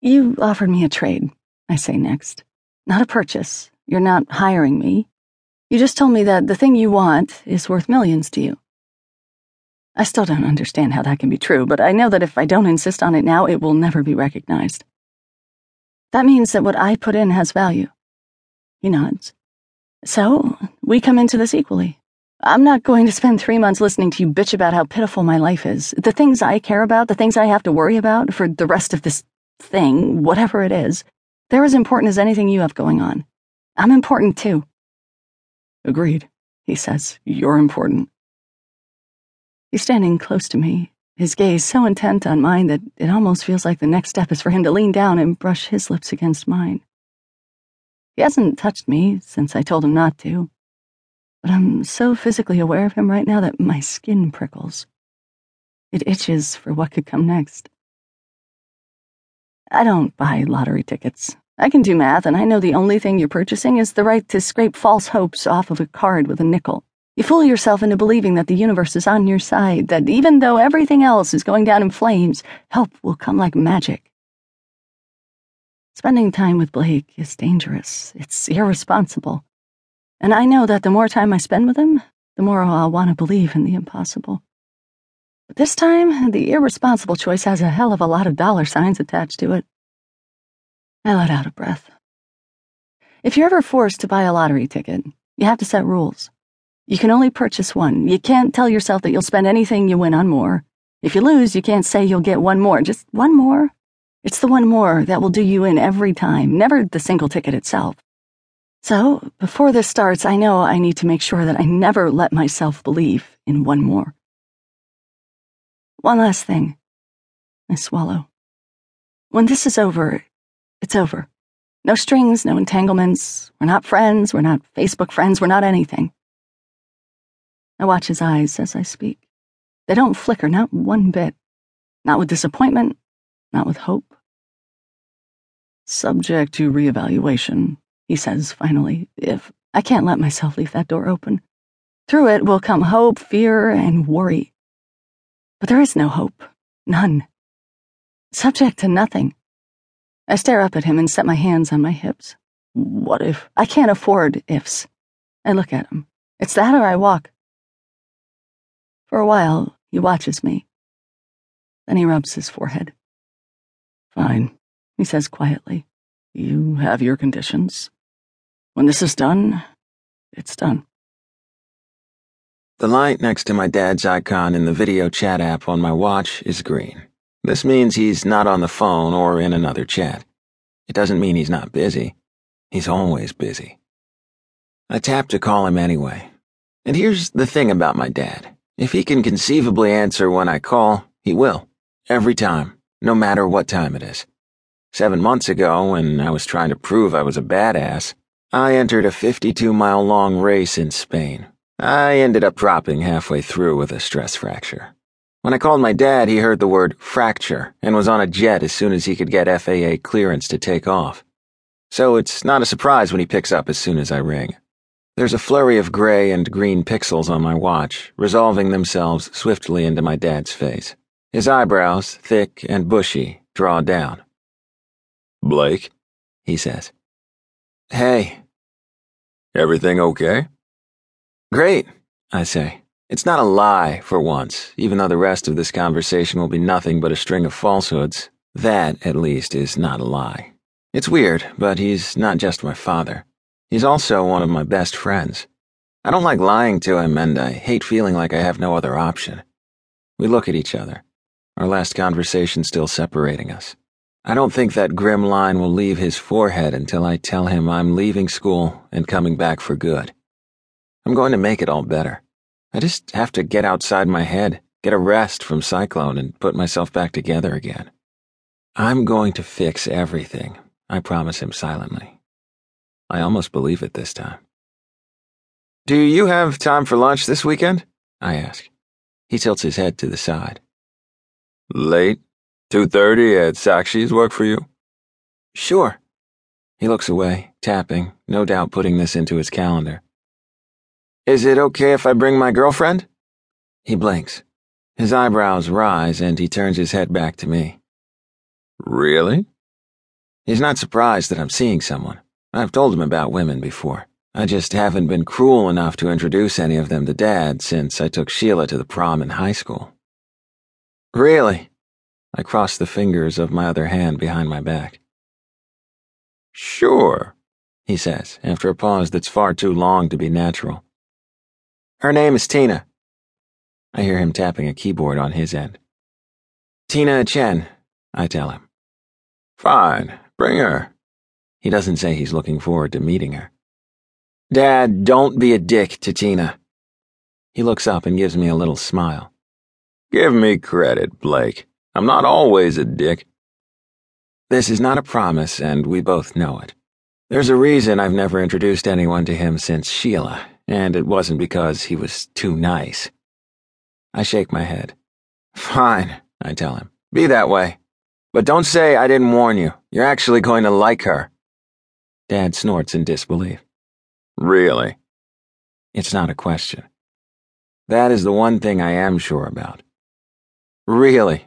You offered me a trade, I say next. Not a purchase. You're not hiring me. You just told me that the thing you want is worth millions to you. I still don't understand how that can be true, but I know that if I don't insist on it now, it will never be recognized. That means that what I put in has value. He nods. So, we come into this equally. I'm not going to spend three months listening to you bitch about how pitiful my life is. The things I care about, the things I have to worry about for the rest of this thing, whatever it is, they're as important as anything you have going on. I'm important too. Agreed, he says. You're important. He's standing close to me, his gaze so intent on mine that it almost feels like the next step is for him to lean down and brush his lips against mine. He hasn't touched me since I told him not to but I'm so physically aware of him right now that my skin prickles. It itches for what could come next. I don't buy lottery tickets. I can do math, and I know the only thing you're purchasing is the right to scrape false hopes off of a card with a nickel. You fool yourself into believing that the universe is on your side, that even though everything else is going down in flames, help will come like magic. Spending time with Blake is dangerous. It's irresponsible. And I know that the more time I spend with him, the more I'll want to believe in the impossible. This time, the irresponsible choice has a hell of a lot of dollar signs attached to it. I let out a breath. If you're ever forced to buy a lottery ticket, you have to set rules. You can only purchase one. You can't tell yourself that you'll spend anything you win on more. If you lose, you can't say you'll get one more, just one more. It's the one more that will do you in every time, never the single ticket itself. So, before this starts, I know I need to make sure that I never let myself believe in one more. One last thing. I swallow. When this is over, it's over. No strings, no entanglements. We're not friends, we're not Facebook friends, we're not anything. I watch his eyes as I speak. They don't flicker, not one bit. Not with disappointment, not with hope. Subject to reevaluation, he says finally, if I can't let myself leave that door open. Through it will come hope, fear, and worry. But there is no hope. None. Subject to nothing. I stare up at him and set my hands on my hips. What if? I can't afford ifs. I look at him. It's that or I walk. For a while, he watches me. Then he rubs his forehead. Fine, he says quietly. You have your conditions. When this is done, it's done. The light next to my dad's icon in the video chat app on my watch is green. This means he's not on the phone or in another chat. It doesn't mean he's not busy. He's always busy. I tap to call him anyway. And here's the thing about my dad. If he can conceivably answer when I call, he will. Every time, no matter what time it is. Seven months ago, when I was trying to prove I was a badass, I entered a 52 mile long race in Spain. I ended up dropping halfway through with a stress fracture. When I called my dad, he heard the word fracture and was on a jet as soon as he could get FAA clearance to take off. So it's not a surprise when he picks up as soon as I ring. There's a flurry of gray and green pixels on my watch, resolving themselves swiftly into my dad's face. His eyebrows, thick and bushy, draw down. Blake, he says. Hey. Everything okay? Great, I say. It's not a lie, for once, even though the rest of this conversation will be nothing but a string of falsehoods. That, at least, is not a lie. It's weird, but he's not just my father. He's also one of my best friends. I don't like lying to him, and I hate feeling like I have no other option. We look at each other, our last conversation still separating us. I don't think that grim line will leave his forehead until I tell him I'm leaving school and coming back for good. I'm going to make it all better. I just have to get outside my head, get a rest from Cyclone, and put myself back together again. I'm going to fix everything, I promise him silently. I almost believe it this time. Do you have time for lunch this weekend? I ask. He tilts his head to the side. Late? 2.30 at Sakshi's work for you? Sure. He looks away, tapping, no doubt putting this into his calendar. Is it okay if I bring my girlfriend? He blinks. His eyebrows rise and he turns his head back to me. Really? He's not surprised that I'm seeing someone. I've told him about women before. I just haven't been cruel enough to introduce any of them to Dad since I took Sheila to the prom in high school. Really? I cross the fingers of my other hand behind my back. Sure, he says, after a pause that's far too long to be natural. Her name is Tina. I hear him tapping a keyboard on his end. Tina Chen, I tell him. Fine, bring her. He doesn't say he's looking forward to meeting her. Dad, don't be a dick to Tina. He looks up and gives me a little smile. Give me credit, Blake. I'm not always a dick. This is not a promise, and we both know it. There's a reason I've never introduced anyone to him since Sheila, and it wasn't because he was too nice. I shake my head. Fine, I tell him. Be that way. But don't say I didn't warn you. You're actually going to like her. Dad snorts in disbelief. Really? It's not a question. That is the one thing I am sure about. Really,